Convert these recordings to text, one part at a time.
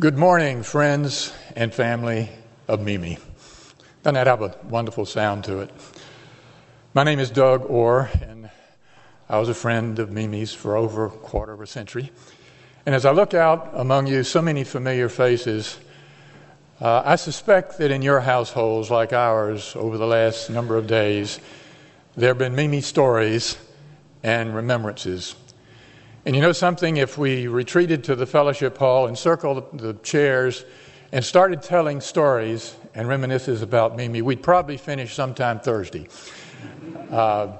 Good morning, friends and family of Mimi. Doesn't that have a wonderful sound to it? My name is Doug Orr, and I was a friend of Mimi's for over a quarter of a century. And as I look out among you, so many familiar faces, uh, I suspect that in your households, like ours, over the last number of days, there have been Mimi stories and remembrances. And you know something? If we retreated to the fellowship hall and circled the chairs and started telling stories and reminiscences about Mimi, we'd probably finish sometime Thursday. Uh,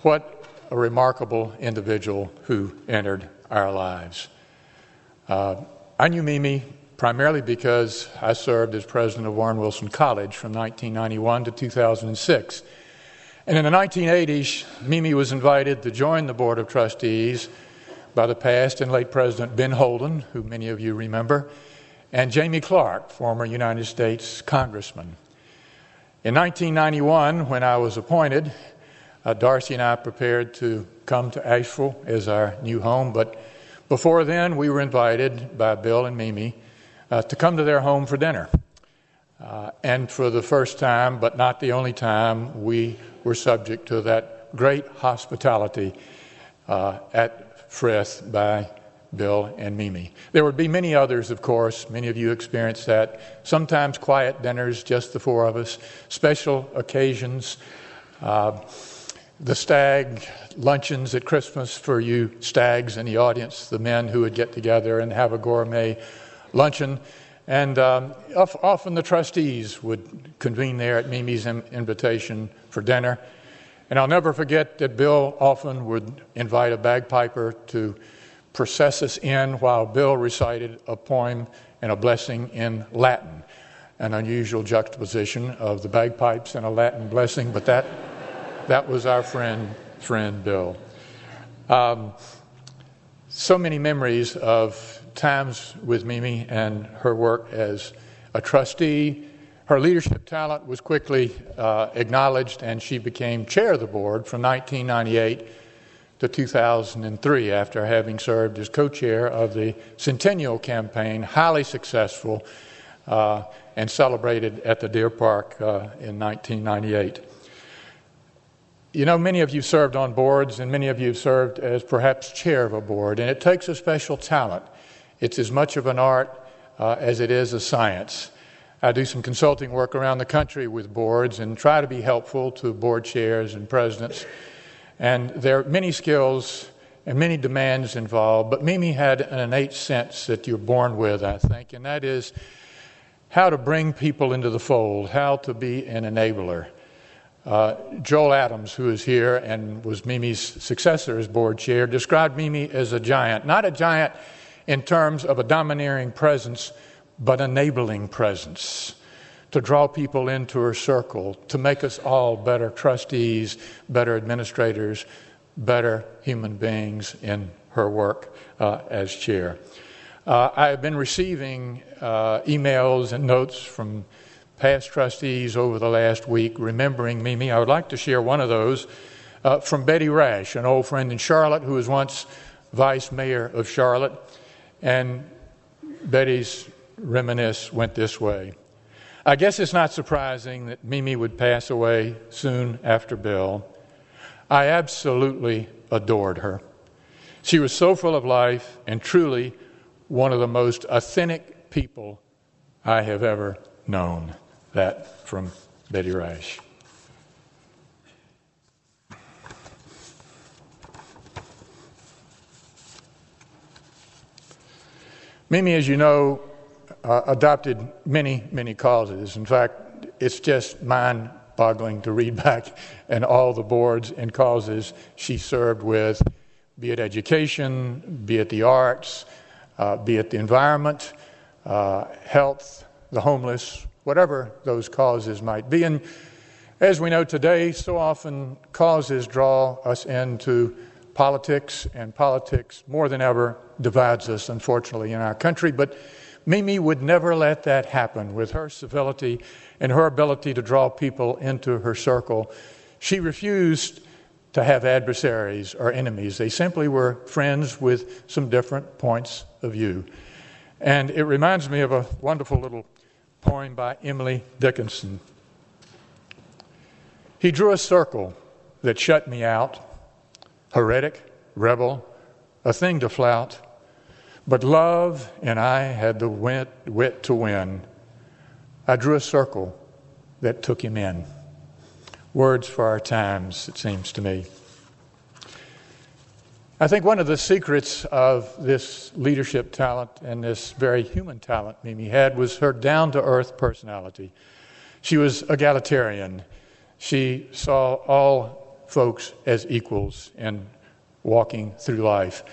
what a remarkable individual who entered our lives. Uh, I knew Mimi primarily because I served as president of Warren Wilson College from 1991 to 2006. And in the 1980s, Mimi was invited to join the Board of Trustees by the past and late President Ben Holden, who many of you remember, and Jamie Clarke, former United States Congressman. In 1991, when I was appointed, uh, Darcy and I prepared to come to Asheville as our new home, but before then, we were invited by Bill and Mimi uh, to come to their home for dinner. Uh, and for the first time, but not the only time, we were subject to that great hospitality uh, at Frith by Bill and Mimi. There would be many others, of course. Many of you experienced that. Sometimes quiet dinners, just the four of us, special occasions. Uh, the stag luncheons at Christmas for you stags in the audience, the men who would get together and have a gourmet luncheon. And um, often the trustees would convene there at Mimi's invitation for dinner. And I'll never forget that Bill often would invite a bagpiper to process us in while Bill recited a poem and a blessing in Latin. An unusual juxtaposition of the bagpipes and a Latin blessing, but that, that was our friend, friend Bill. Um, so many memories of times with Mimi and her work as a trustee. Her leadership talent was quickly uh, acknowledged, and she became chair of the board from 1998 to 2003 after having served as co chair of the Centennial Campaign, highly successful uh, and celebrated at the Deer Park uh, in 1998. You know, many of you served on boards, and many of you served as perhaps chair of a board, and it takes a special talent it's as much of an art uh, as it is a science. I do some consulting work around the country with boards and try to be helpful to board chairs and presidents. And there are many skills and many demands involved, but Mimi had an innate sense that you're born with, I think, and that is how to bring people into the fold, how to be an enabler. Uh, Joel Adams, who is here and was Mimi's successor as board chair, described Mimi as a giant, not a giant in terms of a domineering presence, but enabling presence to draw people into her circle, to make us all better trustees, better administrators, better human beings in her work uh, as chair. Uh, I have been receiving uh, emails and notes from past trustees over the last week remembering Mimi. I would like to share one of those uh, from Betty Rash, an old friend in Charlotte who was once vice mayor of Charlotte. And Betty's reminisce went this way. I guess it's not surprising that Mimi would pass away soon after Bill. I absolutely adored her. She was so full of life and truly one of the most authentic people I have ever known. That from Betty Rash. Mimi, as you know, uh, adopted many, many causes. In fact, it's just mind boggling to read back and all the boards and causes she served with, be it education, be it the arts, uh, be it the environment, uh, health, the homeless, whatever those causes might be. And as we know today, so often causes draw us into politics, and politics more than ever divides us, unfortunately, in our country. But Mimi would never let that happen with her civility and her ability to draw people into her circle. She refused to have adversaries or enemies. They simply were friends with some different points of view. And it reminds me of a wonderful little poem by Emily Dickinson. He drew a circle that shut me out, heretic, rebel, a thing to flout. But love and I had the wit, wit to win. I drew a circle that took him in. Words for our times, it seems to me. I think one of the secrets of this leadership talent and this very human talent Mimi had was her down to earth personality. She was egalitarian. She saw all folks as equals in walking through life.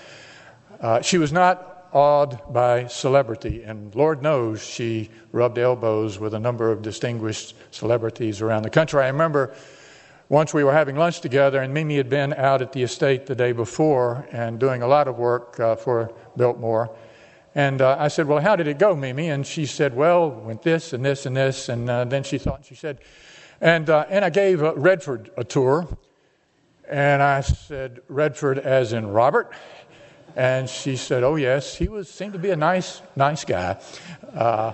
Uh, she was not awed by celebrity, and Lord knows she rubbed elbows with a number of distinguished celebrities around the country. I remember once we were having lunch together, and Mimi had been out at the estate the day before and doing a lot of work uh, for Biltmore. And uh, I said, Well, how did it go, Mimi? And she said, Well, went this and this and this. And uh, then she thought, and she said, and, uh, and I gave uh, Redford a tour. And I said, Redford as in Robert? And she said, Oh, yes, he was, seemed to be a nice, nice guy. Uh,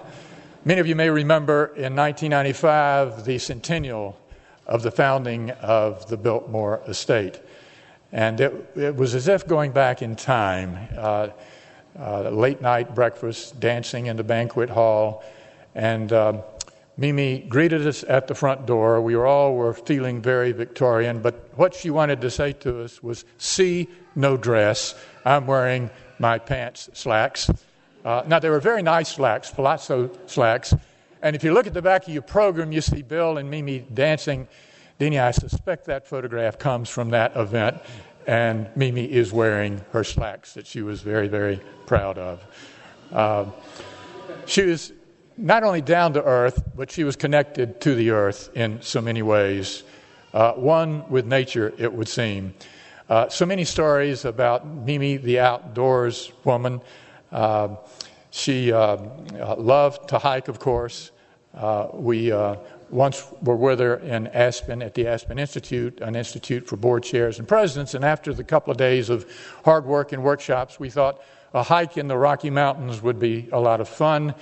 many of you may remember in 1995 the centennial of the founding of the Biltmore estate. And it, it was as if going back in time uh, uh, late night breakfast, dancing in the banquet hall, and uh, Mimi greeted us at the front door. We all were feeling very Victorian, but what she wanted to say to us was, "See no dress. I'm wearing my pants slacks." Uh, now they were very nice slacks, palazzo slacks, and if you look at the back of your program, you see Bill and Mimi dancing. Deanie, I suspect that photograph comes from that event, and Mimi is wearing her slacks that she was very, very proud of. Uh, she was not only down to earth, but she was connected to the earth in so many ways. Uh, one with nature, it would seem. Uh, so many stories about Mimi, the outdoors woman. Uh, she uh, uh, loved to hike, of course. Uh, we once were with her in Aspen at the Aspen Institute, an institute for board chairs and presidents. And after the couple of days of hard work and workshops, we thought a hike in the Rocky Mountains would be a lot of fun.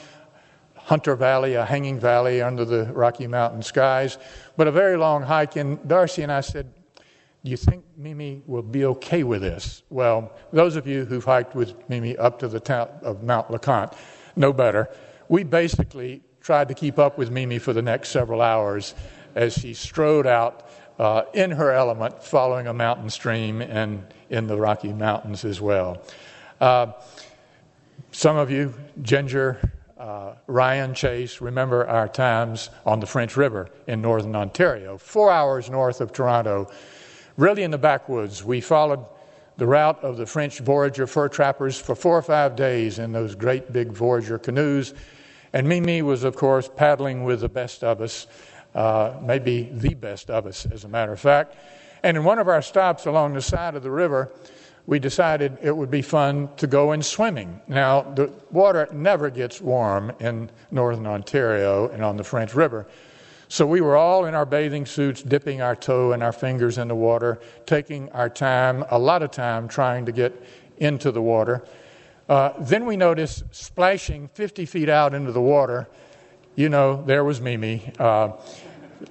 Hunter Valley, a hanging valley under the Rocky Mountain skies, but a very long hike. And Darcy and I said, Do you think Mimi will be okay with this? Well, those of you who've hiked with Mimi up to the town of Mount LeConte know better. We basically tried to keep up with Mimi for the next several hours as she strode out uh, in her element, following a mountain stream and in the Rocky Mountains as well. Uh, some of you, Ginger, uh, Ryan Chase, remember our times on the French River in northern Ontario, four hours north of Toronto, really in the backwoods. We followed the route of the French voyageur fur trappers for four or five days in those great big voyageur canoes. And Mimi was, of course, paddling with the best of us, uh, maybe the best of us, as a matter of fact. And in one of our stops along the side of the river, we decided it would be fun to go in swimming. Now, the water never gets warm in northern Ontario and on the French River. So we were all in our bathing suits, dipping our toe and our fingers in the water, taking our time, a lot of time, trying to get into the water. Uh, then we noticed splashing 50 feet out into the water, you know, there was Mimi. Uh,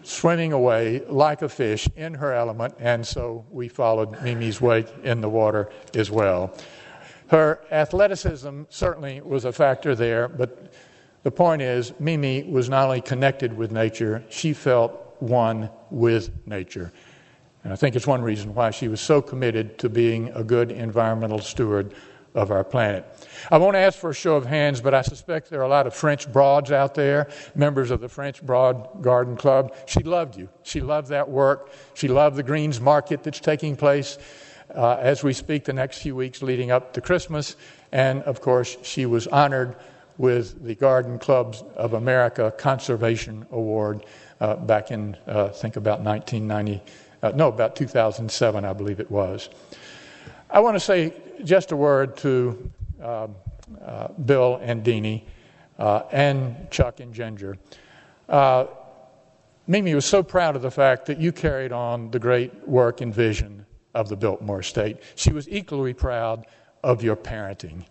swimming away like a fish in her element, and so we followed Mimi's wake in the water as well. Her athleticism certainly was a factor there, but the point is, Mimi was not only connected with nature, she felt one with nature. And I think it's one reason why she was so committed to being a good environmental steward of our planet. I won't ask for a show of hands, but I suspect there are a lot of French broads out there, members of the French Broad Garden Club. She loved you. She loved that work. She loved the Greens Market that's taking place uh, as we speak the next few weeks leading up to Christmas. And of course, she was honored with the Garden Clubs of America Conservation Award uh, back in, uh, think, about 1990, uh, no, about 2007, I believe it was. I want to say just a word to uh, uh, Bill and Deanie uh, and Chuck and Ginger. Uh, Mimi was so proud of the fact that you carried on the great work and vision of the Biltmore Estate. She was equally proud of your parenting.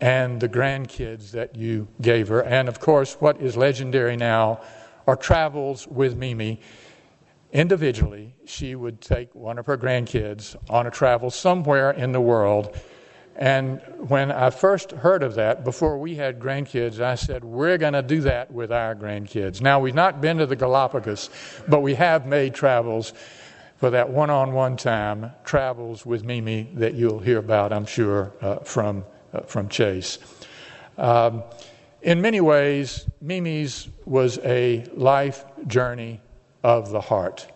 And the grandkids that you gave her. And of course, what is legendary now are travels with Mimi. Individually, she would take one of her grandkids on a travel somewhere in the world. And when I first heard of that, before we had grandkids, I said, We're going to do that with our grandkids. Now, we've not been to the Galapagos, but we have made travels for that one on one time, travels with Mimi that you'll hear about, I'm sure, uh, from, from Chase. Um, in many ways, Mimi's was a life journey of the heart.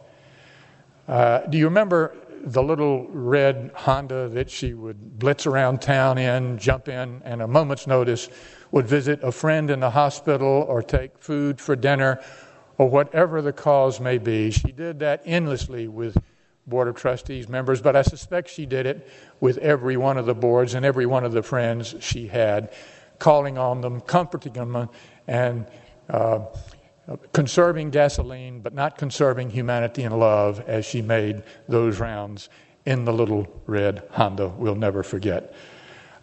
Uh, do you remember the little red Honda that she would blitz around town in, jump in, and a moment's notice would visit a friend in the hospital or take food for dinner or whatever the cause may be? She did that endlessly with Board of Trustees members, but I suspect she did it with every one of the boards and every one of the friends she had, calling on them, comforting them, and uh, conserving gasoline, but not conserving humanity and love as she made those rounds in the little red Honda we'll never forget.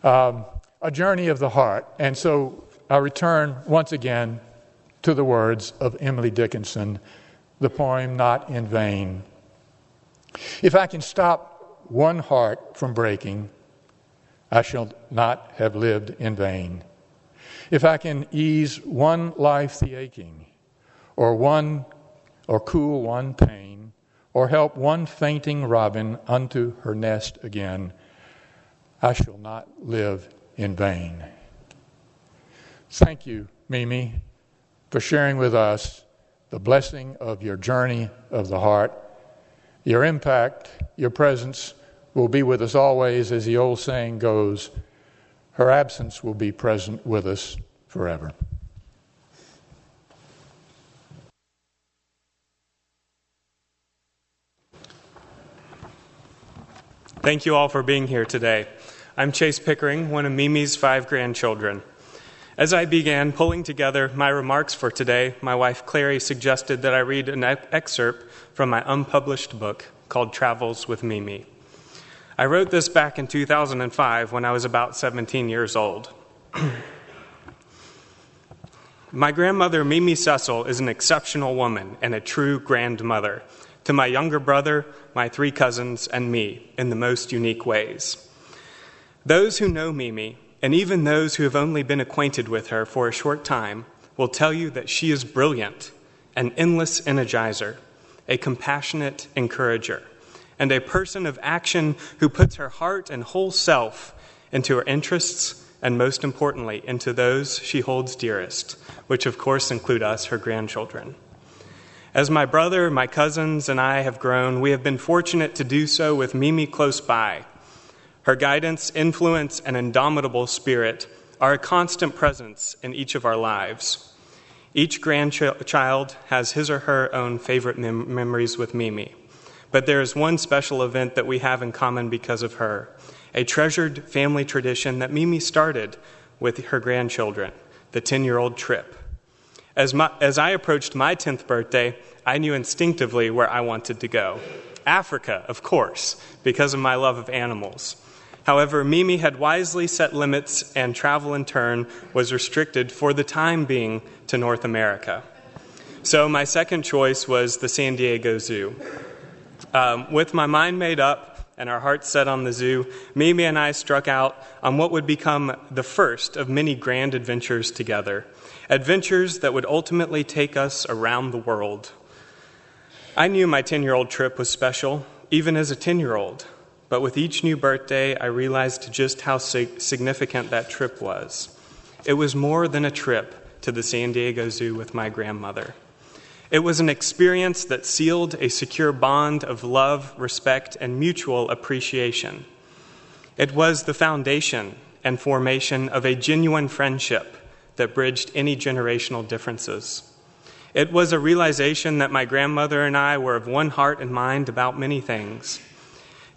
Um, a journey of the heart. And so I return once again to the words of Emily Dickinson, the poem Not in Vain. If I can stop one heart from breaking, I shall not have lived in vain. If I can ease one life the aching, or one or cool one pain, or help one fainting robin unto her nest again, I shall not live in vain. Thank you, Mimi, for sharing with us the blessing of your journey of the heart. Your impact, your presence will be with us always, as the old saying goes. Her absence will be present with us forever. Thank you all for being here today. I'm Chase Pickering, one of Mimi's five grandchildren. As I began pulling together my remarks for today, my wife Clary suggested that I read an excerpt from my unpublished book called Travels with Mimi. I wrote this back in 2005 when I was about 17 years old. my grandmother, Mimi Cecil, is an exceptional woman and a true grandmother to my younger brother, my three cousins, and me in the most unique ways. Those who know Mimi, and even those who have only been acquainted with her for a short time, will tell you that she is brilliant, an endless energizer, a compassionate encourager, and a person of action who puts her heart and whole self into her interests and, most importantly, into those she holds dearest, which of course include us, her grandchildren. As my brother, my cousins, and I have grown, we have been fortunate to do so with Mimi close by. Her guidance, influence, and indomitable spirit are a constant presence in each of our lives. Each grandchild has his or her own favorite mem- memories with Mimi, but there is one special event that we have in common because of her a treasured family tradition that Mimi started with her grandchildren, the 10 year old trip. As, my, as I approached my 10th birthday, I knew instinctively where I wanted to go. Africa, of course, because of my love of animals. However, Mimi had wisely set limits, and travel in turn was restricted for the time being to North America. So, my second choice was the San Diego Zoo. Um, with my mind made up and our hearts set on the zoo, Mimi and I struck out on what would become the first of many grand adventures together adventures that would ultimately take us around the world. I knew my 10 year old trip was special, even as a 10 year old, but with each new birthday, I realized just how significant that trip was. It was more than a trip to the San Diego Zoo with my grandmother. It was an experience that sealed a secure bond of love, respect, and mutual appreciation. It was the foundation and formation of a genuine friendship that bridged any generational differences. It was a realization that my grandmother and I were of one heart and mind about many things.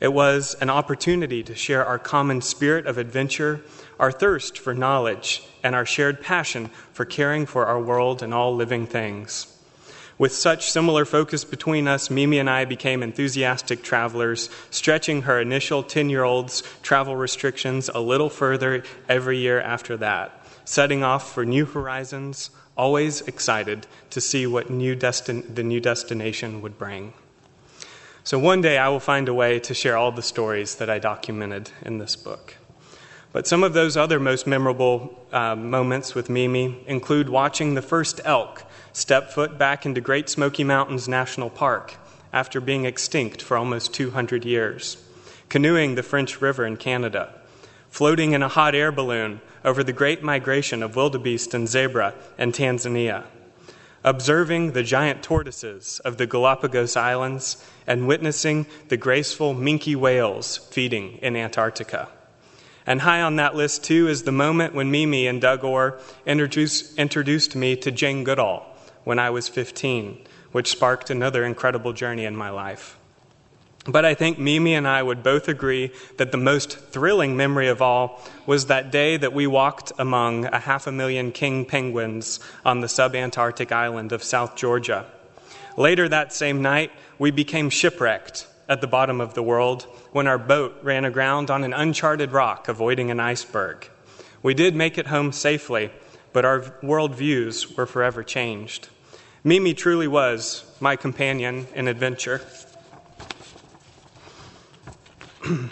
It was an opportunity to share our common spirit of adventure, our thirst for knowledge, and our shared passion for caring for our world and all living things. With such similar focus between us, Mimi and I became enthusiastic travelers, stretching her initial 10 year old's travel restrictions a little further every year after that, setting off for new horizons, always excited to see what new destin- the new destination would bring. So one day I will find a way to share all the stories that I documented in this book. But some of those other most memorable uh, moments with Mimi include watching the first elk step foot back into Great Smoky Mountains National Park after being extinct for almost 200 years, canoeing the French River in Canada, floating in a hot air balloon over the great migration of wildebeest and zebra in Tanzania, observing the giant tortoises of the Galapagos Islands, and witnessing the graceful minke whales feeding in Antarctica. And high on that list, too, is the moment when Mimi and Doug Orr introduced, introduced me to Jane Goodall, when I was 15, which sparked another incredible journey in my life. But I think Mimi and I would both agree that the most thrilling memory of all was that day that we walked among a half a million king penguins on the subantarctic island of South Georgia. Later that same night, we became shipwrecked at the bottom of the world when our boat ran aground on an uncharted rock, avoiding an iceberg. We did make it home safely, but our worldviews were forever changed. Mimi truly was my companion in adventure.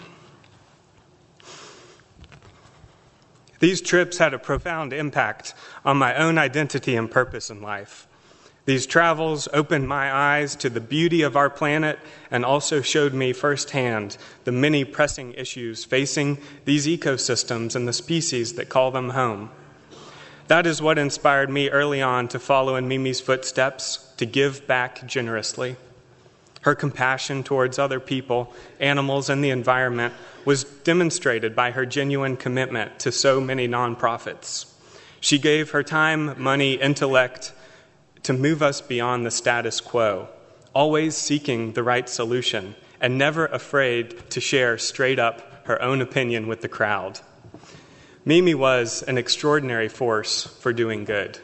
These trips had a profound impact on my own identity and purpose in life. These travels opened my eyes to the beauty of our planet and also showed me firsthand the many pressing issues facing these ecosystems and the species that call them home. That is what inspired me early on to follow in Mimi's footsteps, to give back generously. Her compassion towards other people, animals, and the environment was demonstrated by her genuine commitment to so many nonprofits. She gave her time, money, intellect to move us beyond the status quo, always seeking the right solution and never afraid to share straight up her own opinion with the crowd. Mimi was an extraordinary force for doing good.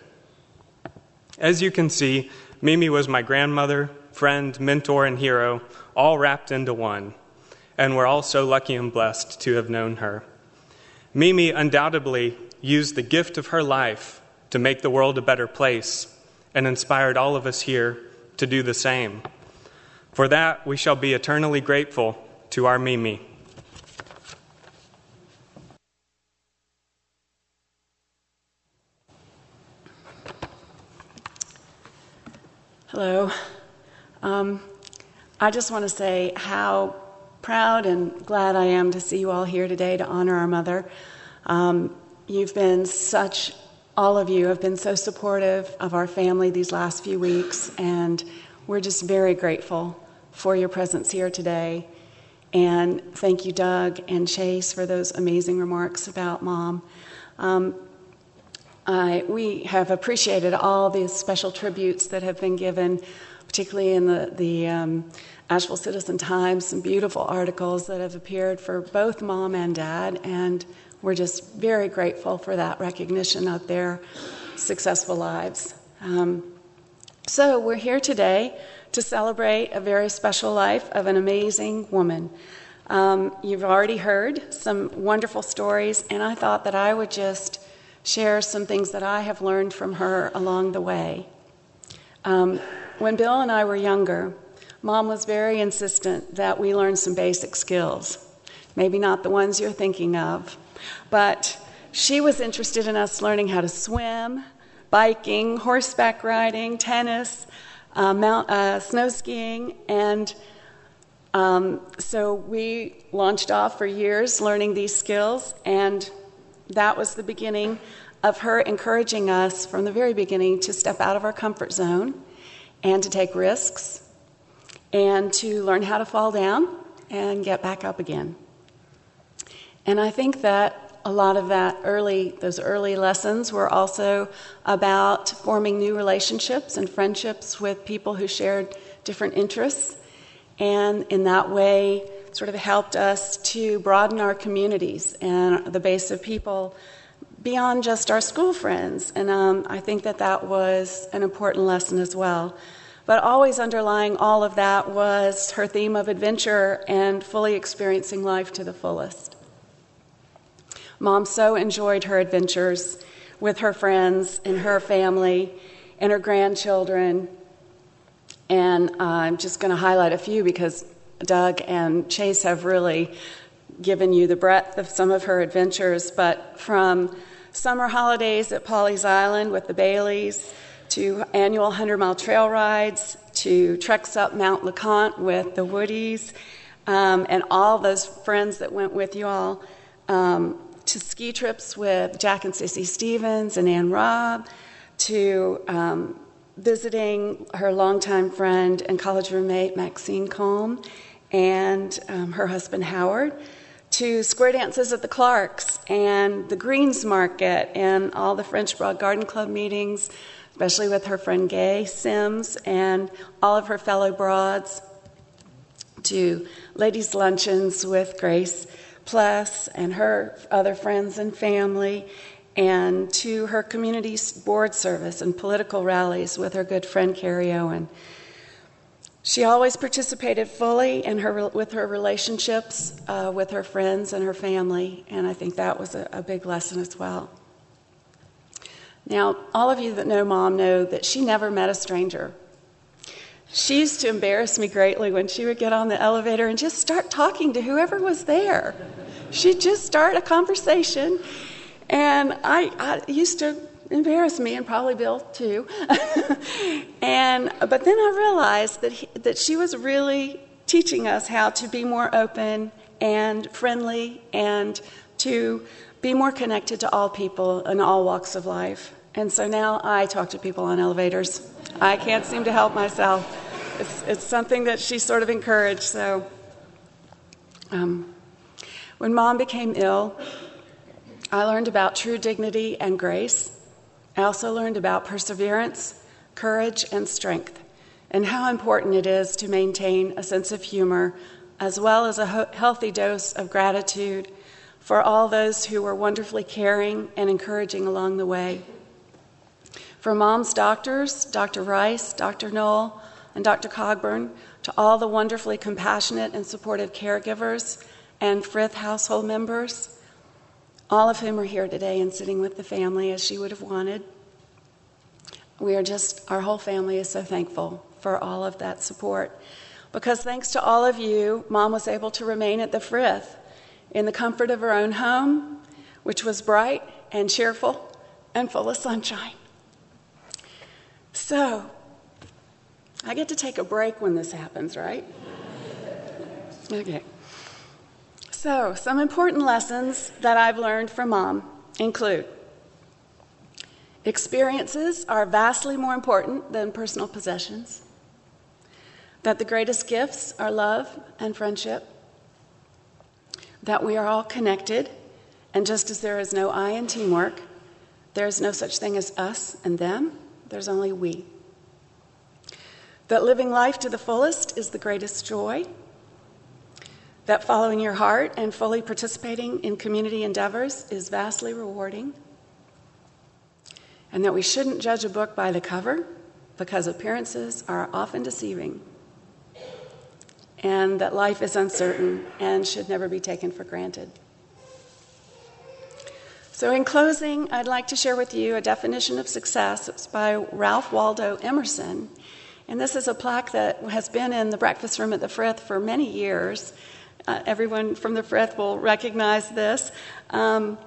As you can see, Mimi was my grandmother, friend, mentor, and hero, all wrapped into one, and we're all so lucky and blessed to have known her. Mimi undoubtedly used the gift of her life to make the world a better place and inspired all of us here to do the same. For that, we shall be eternally grateful to our Mimi. Hello. Um, I just want to say how proud and glad I am to see you all here today to honor our mother. Um, you've been such, all of you have been so supportive of our family these last few weeks, and we're just very grateful for your presence here today. And thank you, Doug and Chase, for those amazing remarks about mom. Um, we have appreciated all the special tributes that have been given, particularly in the, the um, Asheville Citizen Times, some beautiful articles that have appeared for both mom and dad, and we're just very grateful for that recognition of their successful lives. Um, so, we're here today to celebrate a very special life of an amazing woman. Um, you've already heard some wonderful stories, and I thought that I would just share some things that I have learned from her along the way. Um, when Bill and I were younger, Mom was very insistent that we learn some basic skills. Maybe not the ones you're thinking of, but she was interested in us learning how to swim, biking, horseback riding, tennis, uh, mount, uh, snow skiing, and um, so we launched off for years learning these skills, and that was the beginning of her encouraging us from the very beginning to step out of our comfort zone and to take risks and to learn how to fall down and get back up again. And I think that a lot of that early those early lessons were also about forming new relationships and friendships with people who shared different interests and in that way sort of helped us to broaden our communities and the base of people beyond just our school friends. And um, I think that that was an important lesson as well. But always underlying all of that was her theme of adventure and fully experiencing life to the fullest. Mom so enjoyed her adventures with her friends and her family and her grandchildren. And I'm just going to highlight a few because Doug and Chase have really given you the breadth of some of her adventures. But from summer holidays at Pawleys Island with the Baileys, to annual 100 mile trail rides, to treks up Mount LeConte with the Woodies, um, and all those friends that went with you all, um, to ski trips with Jack and Sissy Stevens and Ann Robb, to um, visiting her longtime friend and college roommate Maxine Combe and um, her husband Howard to square dances at the Clarks and the Greens Market and all the French Broad Garden Club meetings, especially with her friend Gay Sims and all of her fellow broads, to ladies' luncheons with Grace Pless and her other friends and family, and to her community board service and political rallies with her good friend Carrie Owen. She always participated fully in her, with her relationships uh, with her friends and her family, and I think that was a, a big lesson as well. Now, all of you that know mom know that she never met a stranger. She used to embarrass me greatly when she would get on the elevator and just start talking to whoever was there. She'd just start a conversation, and I, I used to embarrass me and probably Bill too. and but then I realized that he, that she was really teaching us how to be more open and friendly and to be more connected to all people in all walks of life. And so now I talk to people on elevators. I can't seem to help myself. It's, it's something that she sort of encouraged. So um, when mom became ill, I learned about true dignity and grace I also learned about perseverance, courage, and strength, and how important it is to maintain a sense of humor as well as a healthy dose of gratitude for all those who were wonderfully caring and encouraging along the way. From mom's doctors, Dr. Rice, Dr. Knoll, and Dr. Cogburn, to all the wonderfully compassionate and supportive caregivers and Frith household members, all of whom are here today and sitting with the family as she would have wanted. We are just, our whole family is so thankful for all of that support. Because thanks to all of you, mom was able to remain at the Frith in the comfort of her own home, which was bright and cheerful and full of sunshine. So, I get to take a break when this happens, right? Okay. So, some important lessons that I've learned from mom include experiences are vastly more important than personal possessions, that the greatest gifts are love and friendship, that we are all connected, and just as there is no I in teamwork, there is no such thing as us and them, there's only we. That living life to the fullest is the greatest joy that following your heart and fully participating in community endeavors is vastly rewarding, and that we shouldn't judge a book by the cover because appearances are often deceiving, and that life is uncertain and should never be taken for granted. So, in closing, I'd like to share with you a definition of success. It's by Ralph Waldo Emerson. And this is a plaque that has been in the breakfast room at the Frith for many years. Uh, everyone from the Frith will recognize this. Um,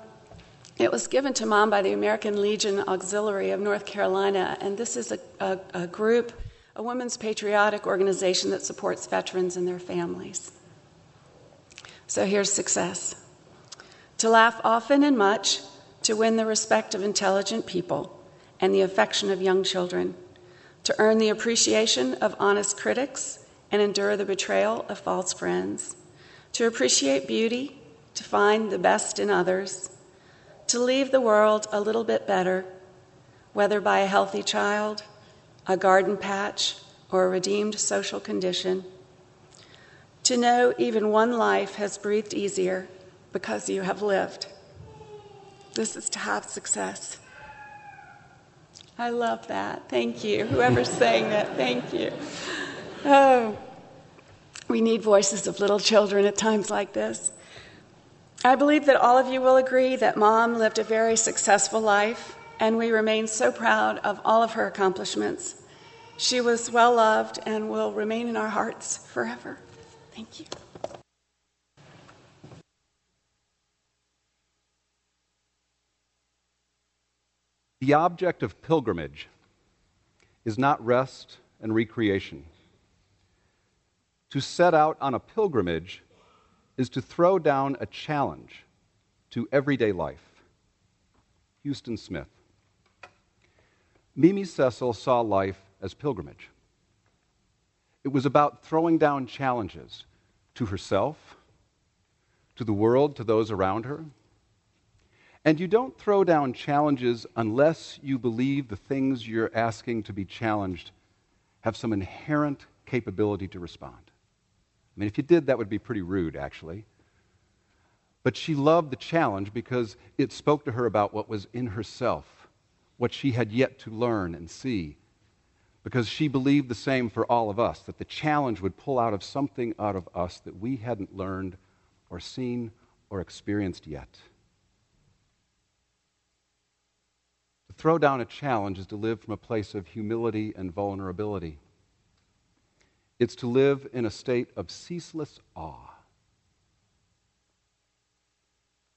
it was given to mom by the American Legion Auxiliary of North Carolina, and this is a, a, a group, a women's patriotic organization that supports veterans and their families. So here's success to laugh often and much, to win the respect of intelligent people and the affection of young children, to earn the appreciation of honest critics and endure the betrayal of false friends to appreciate beauty, to find the best in others, to leave the world a little bit better, whether by a healthy child, a garden patch, or a redeemed social condition. To know even one life has breathed easier because you have lived. This is to have success. I love that. Thank you. Whoever's saying that, thank you. Oh, we need voices of little children at times like this. I believe that all of you will agree that mom lived a very successful life, and we remain so proud of all of her accomplishments. She was well loved and will remain in our hearts forever. Thank you. The object of pilgrimage is not rest and recreation. To set out on a pilgrimage is to throw down a challenge to everyday life. Huston Smith. Mimi Cecil saw life as pilgrimage. It was about throwing down challenges to herself, to the world, to those around her, and you don't throw down challenges unless you believe the things you're asking to be challenged have some inherent capability to respond. I mean, if you did, that would be pretty rude, actually. But she loved the challenge because it spoke to her about what was in herself, what she had yet to learn and see. Because she believed the same for all of us, that the challenge would pull out of something out of us that we hadn't learned or seen or experienced yet. To throw down a challenge is to live from a place of humility and vulnerability. It's to live in a state of ceaseless awe.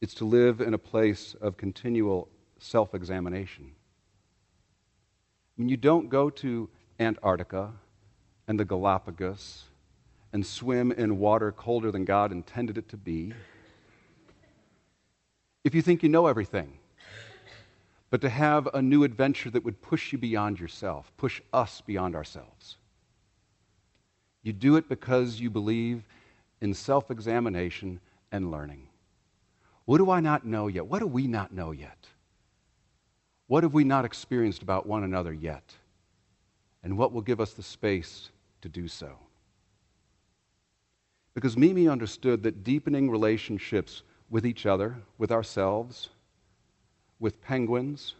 It's to live in a place of continual self examination. When you don't go to Antarctica and the Galapagos and swim in water colder than God intended it to be, if you think you know everything, but to have a new adventure that would push you beyond yourself, push us beyond ourselves. You do it because you believe in self examination and learning. What do I not know yet? What do we not know yet? What have we not experienced about one another yet? And what will give us the space to do so? Because Mimi understood that deepening relationships with each other, with ourselves, with penguins,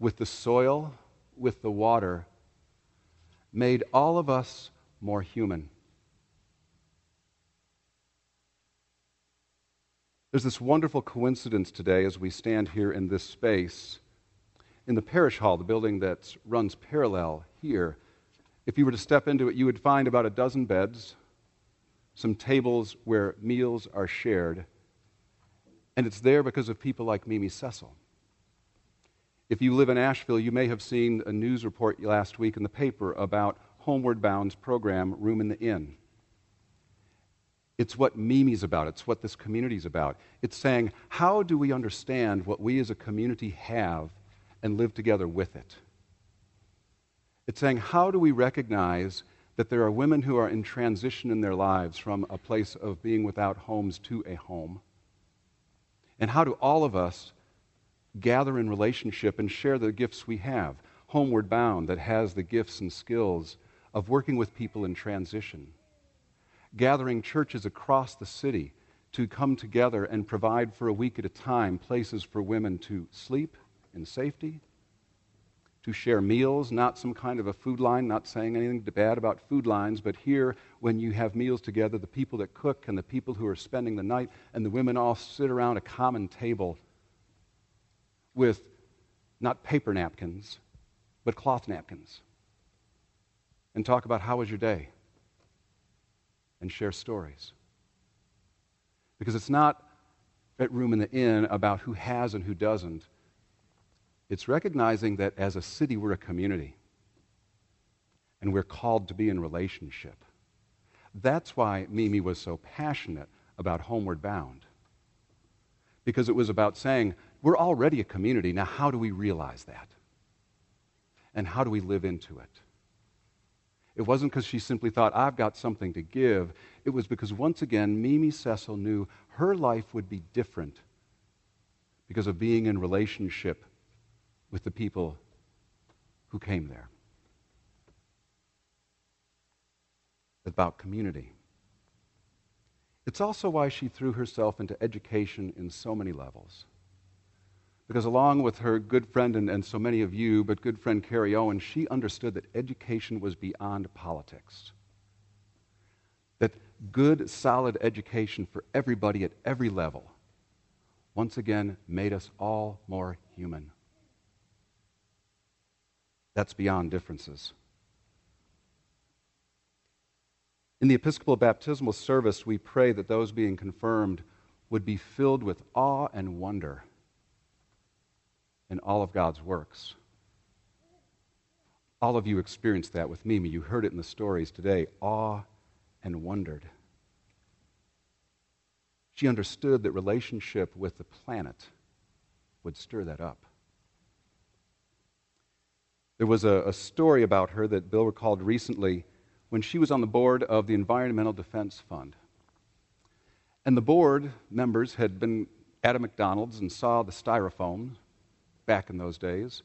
with the soil, with the water, made all of us more human. There's this wonderful coincidence today as we stand here in this space. In the parish hall, the building that runs parallel here, if you were to step into it, you would find about a dozen beds, some tables where meals are shared, and it's there because of people like Mimi Cecil. If you live in Asheville, you may have seen a news report last week in the paper about Homeward Bound's program, Room in the Inn. It's what Mimi's about. It's what this community's about. It's saying, how do we understand what we as a community have and live together with it? It's saying, how do we recognize that there are women who are in transition in their lives from a place of being without homes to a home? And how do all of us gather in relationship and share the gifts we have? Homeward Bound, that has the gifts and skills of working with people in transition. Gathering churches across the city to come together and provide for a week at a time places for women to sleep in safety, to share meals, not some kind of a food line, not saying anything bad about food lines, but here, when you have meals together, the people that cook and the people who are spending the night and the women all sit around a common table with not paper napkins, but cloth napkins and talk about how was your day and share stories. Because it's not at room in the inn about who has and who doesn't. It's recognizing that as a city, we're a community and we're called to be in relationship. That's why Mimi was so passionate about Homeward Bound. Because it was about saying, we're already a community. Now, how do we realize that? And how do we live into it? It wasn't because she simply thought, I've got something to give. It was because, once again, Mimi Cecil knew her life would be different because of being in relationship with the people who came there. About community. It's also why she threw herself into education in so many levels. Because along with her good friend and, and so many of you, but good friend Carrie Owen, she understood that education was beyond politics. That good, solid education for everybody at every level once again made us all more human. That's beyond differences. In the Episcopal baptismal service, we pray that those being confirmed would be filled with awe and wonder in all of God's works. All of you experienced that with Mimi. You heard it in the stories today awe and wondered. She understood that relationship with the planet would stir that up. There was a, a, story about her that Bill recalled recently when she was on the board of the Environmental Defense Fund. And the board members had been at a McDonald's and saw the styrofoam back in those days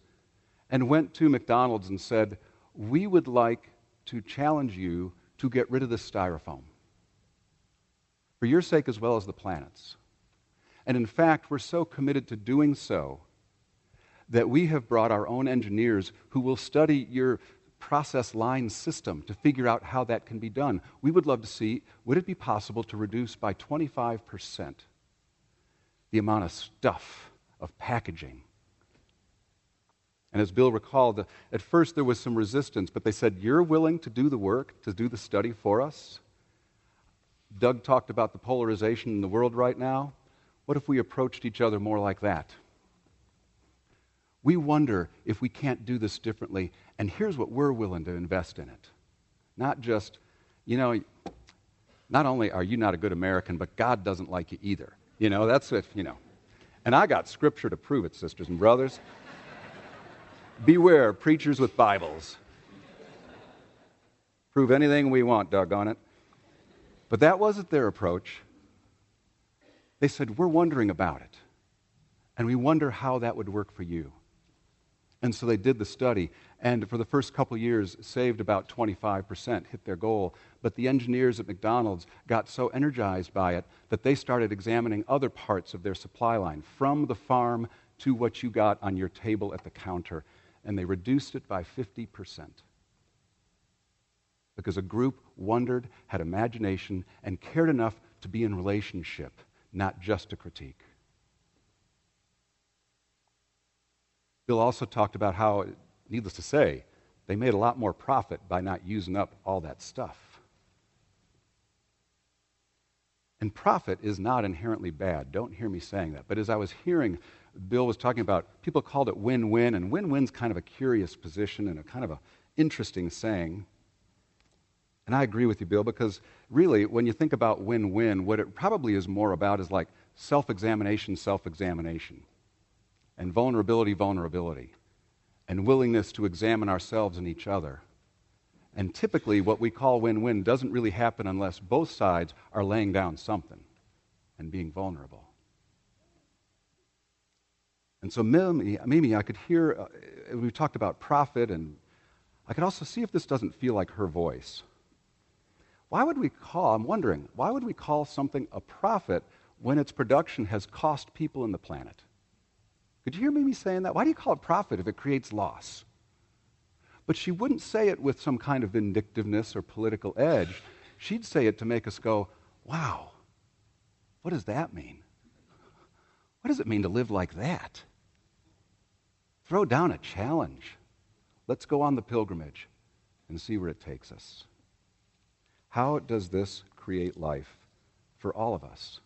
and went to McDonald's and said, We would like to challenge you to get rid of the styrofoam for your sake as well as the planet's. And in fact, we're so committed to doing so that we have brought our own engineers who will study your process line system to figure out how that can be done. We would love to see would it be possible to reduce by 25% the amount of stuff, of packaging? And as Bill recalled, uh, at first there was some resistance, but they said, You're willing to do the work, to do the study for us? Doug talked about the polarization in the world right now. What if we approached each other more like that? We wonder if we can't do this differently, and here's what we're willing to invest in it. Not just, you know, not only are you not a good American, but God doesn't like you either. You know, that's it, you know. And I got scripture to prove it, sisters and brothers. Beware, preachers with Bibles. Prove anything we want, doggone it. But that wasn't their approach. They said, We're wondering about it. And we wonder how that would work for you. And so they did the study, and for the first couple years, saved about 25%, hit their goal. But the engineers at McDonald's got so energized by it that they started examining other parts of their supply line, from the farm to what you got on your table at the counter, and they reduced it by 50% because a group wondered, had imagination, and cared enough to be in relationship, not just to critique. Bill also talked about how, needless to say, they made a lot more profit by not using up all that stuff. And profit is not inherently bad. Don't hear me saying that. But as I was hearing, Bill was talking about, people called it win win, and win win's kind of a curious position and a kind of an interesting saying. And I agree with you, Bill, because really, when you think about win win, what it probably is more about is like self examination, self examination, and vulnerability, vulnerability, and willingness to examine ourselves and each other. And typically, what we call win win doesn't really happen unless both sides are laying down something and being vulnerable. And so, Mimi, Mimi I could hear, uh, we talked about profit, and I could also see if this doesn't feel like her voice. Why would we call, I'm wondering, why would we call something a profit when its production has cost people in the planet? Could you hear Mimi saying that? Why do you call it profit if it creates loss? But she wouldn't say it with some kind of vindictiveness or political edge. She'd say it to make us go, wow, what does that mean? What does it mean to live like that? Throw down a challenge. Let's go on the pilgrimage and see where it takes us. How does this create life for all of us?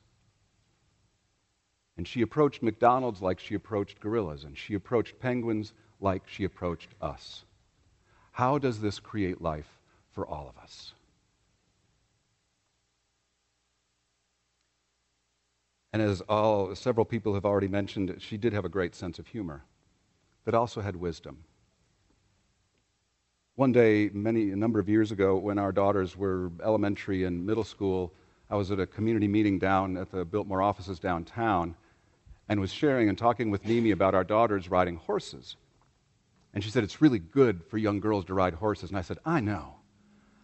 And she approached McDonald's like she approached gorillas, and she approached penguins like she approached us. How does this create life for all of us? And as all, several people have already mentioned, she did have a great sense of humor, but also had wisdom. One day, many a number of years ago, when our daughters were elementary and middle school, I was at a community meeting down at the Biltmore offices downtown and was sharing and talking with Mimi about our daughters riding horses. And she said, It's really good for young girls to ride horses. And I said, I know.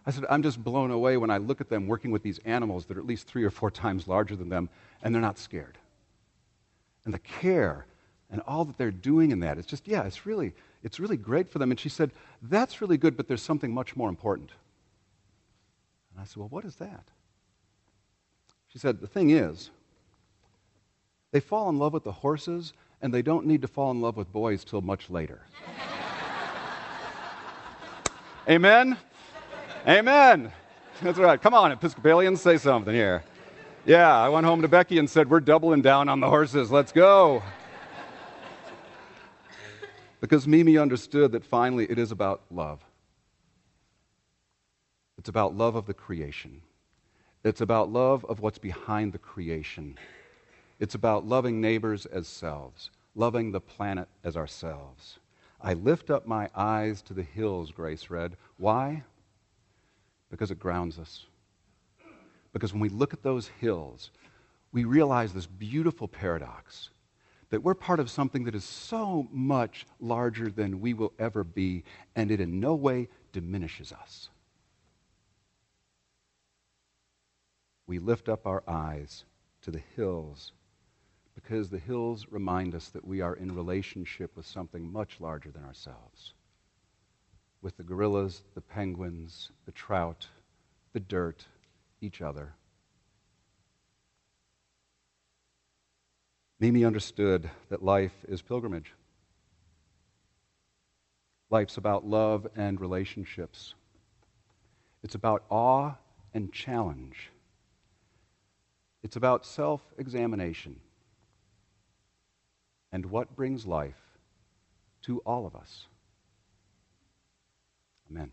I said, I'm just blown away when I look at them working with these animals that are at least three or four times larger than them, and they're not scared. And the care and all that they're doing in that. It's just, yeah, it's really, it's really great for them. And she said, That's really good, but there's something much more important. And I said, Well, what is that? She said, The thing is, they fall in love with the horses, and they don't need to fall in love with boys till much later. Amen? Amen. That's right. Come on, Episcopalians, say something here. Yeah, I went home to Becky and said, We're doubling down on the horses. Let's go. Because Mimi understood that finally it is about love. It's about love of the creation. It's about love of what's behind the creation. It's about loving neighbors as selves, loving the planet as ourselves. I lift up my eyes to the hills, Grace read. Why? Because it grounds us. Because when we look at those hills, we realize this beautiful paradox that we're part of something that is so much larger than we will ever be, and it in no way diminishes us. We lift up our eyes to the hills because the hills remind us that we are in relationship with something much larger than ourselves. With the gorillas, the penguins, the trout, the dirt, each other. Mimi understood that life is pilgrimage. Life's about love and relationships. It's about awe and challenge. It's about self examination and what brings life to all of us. Amen.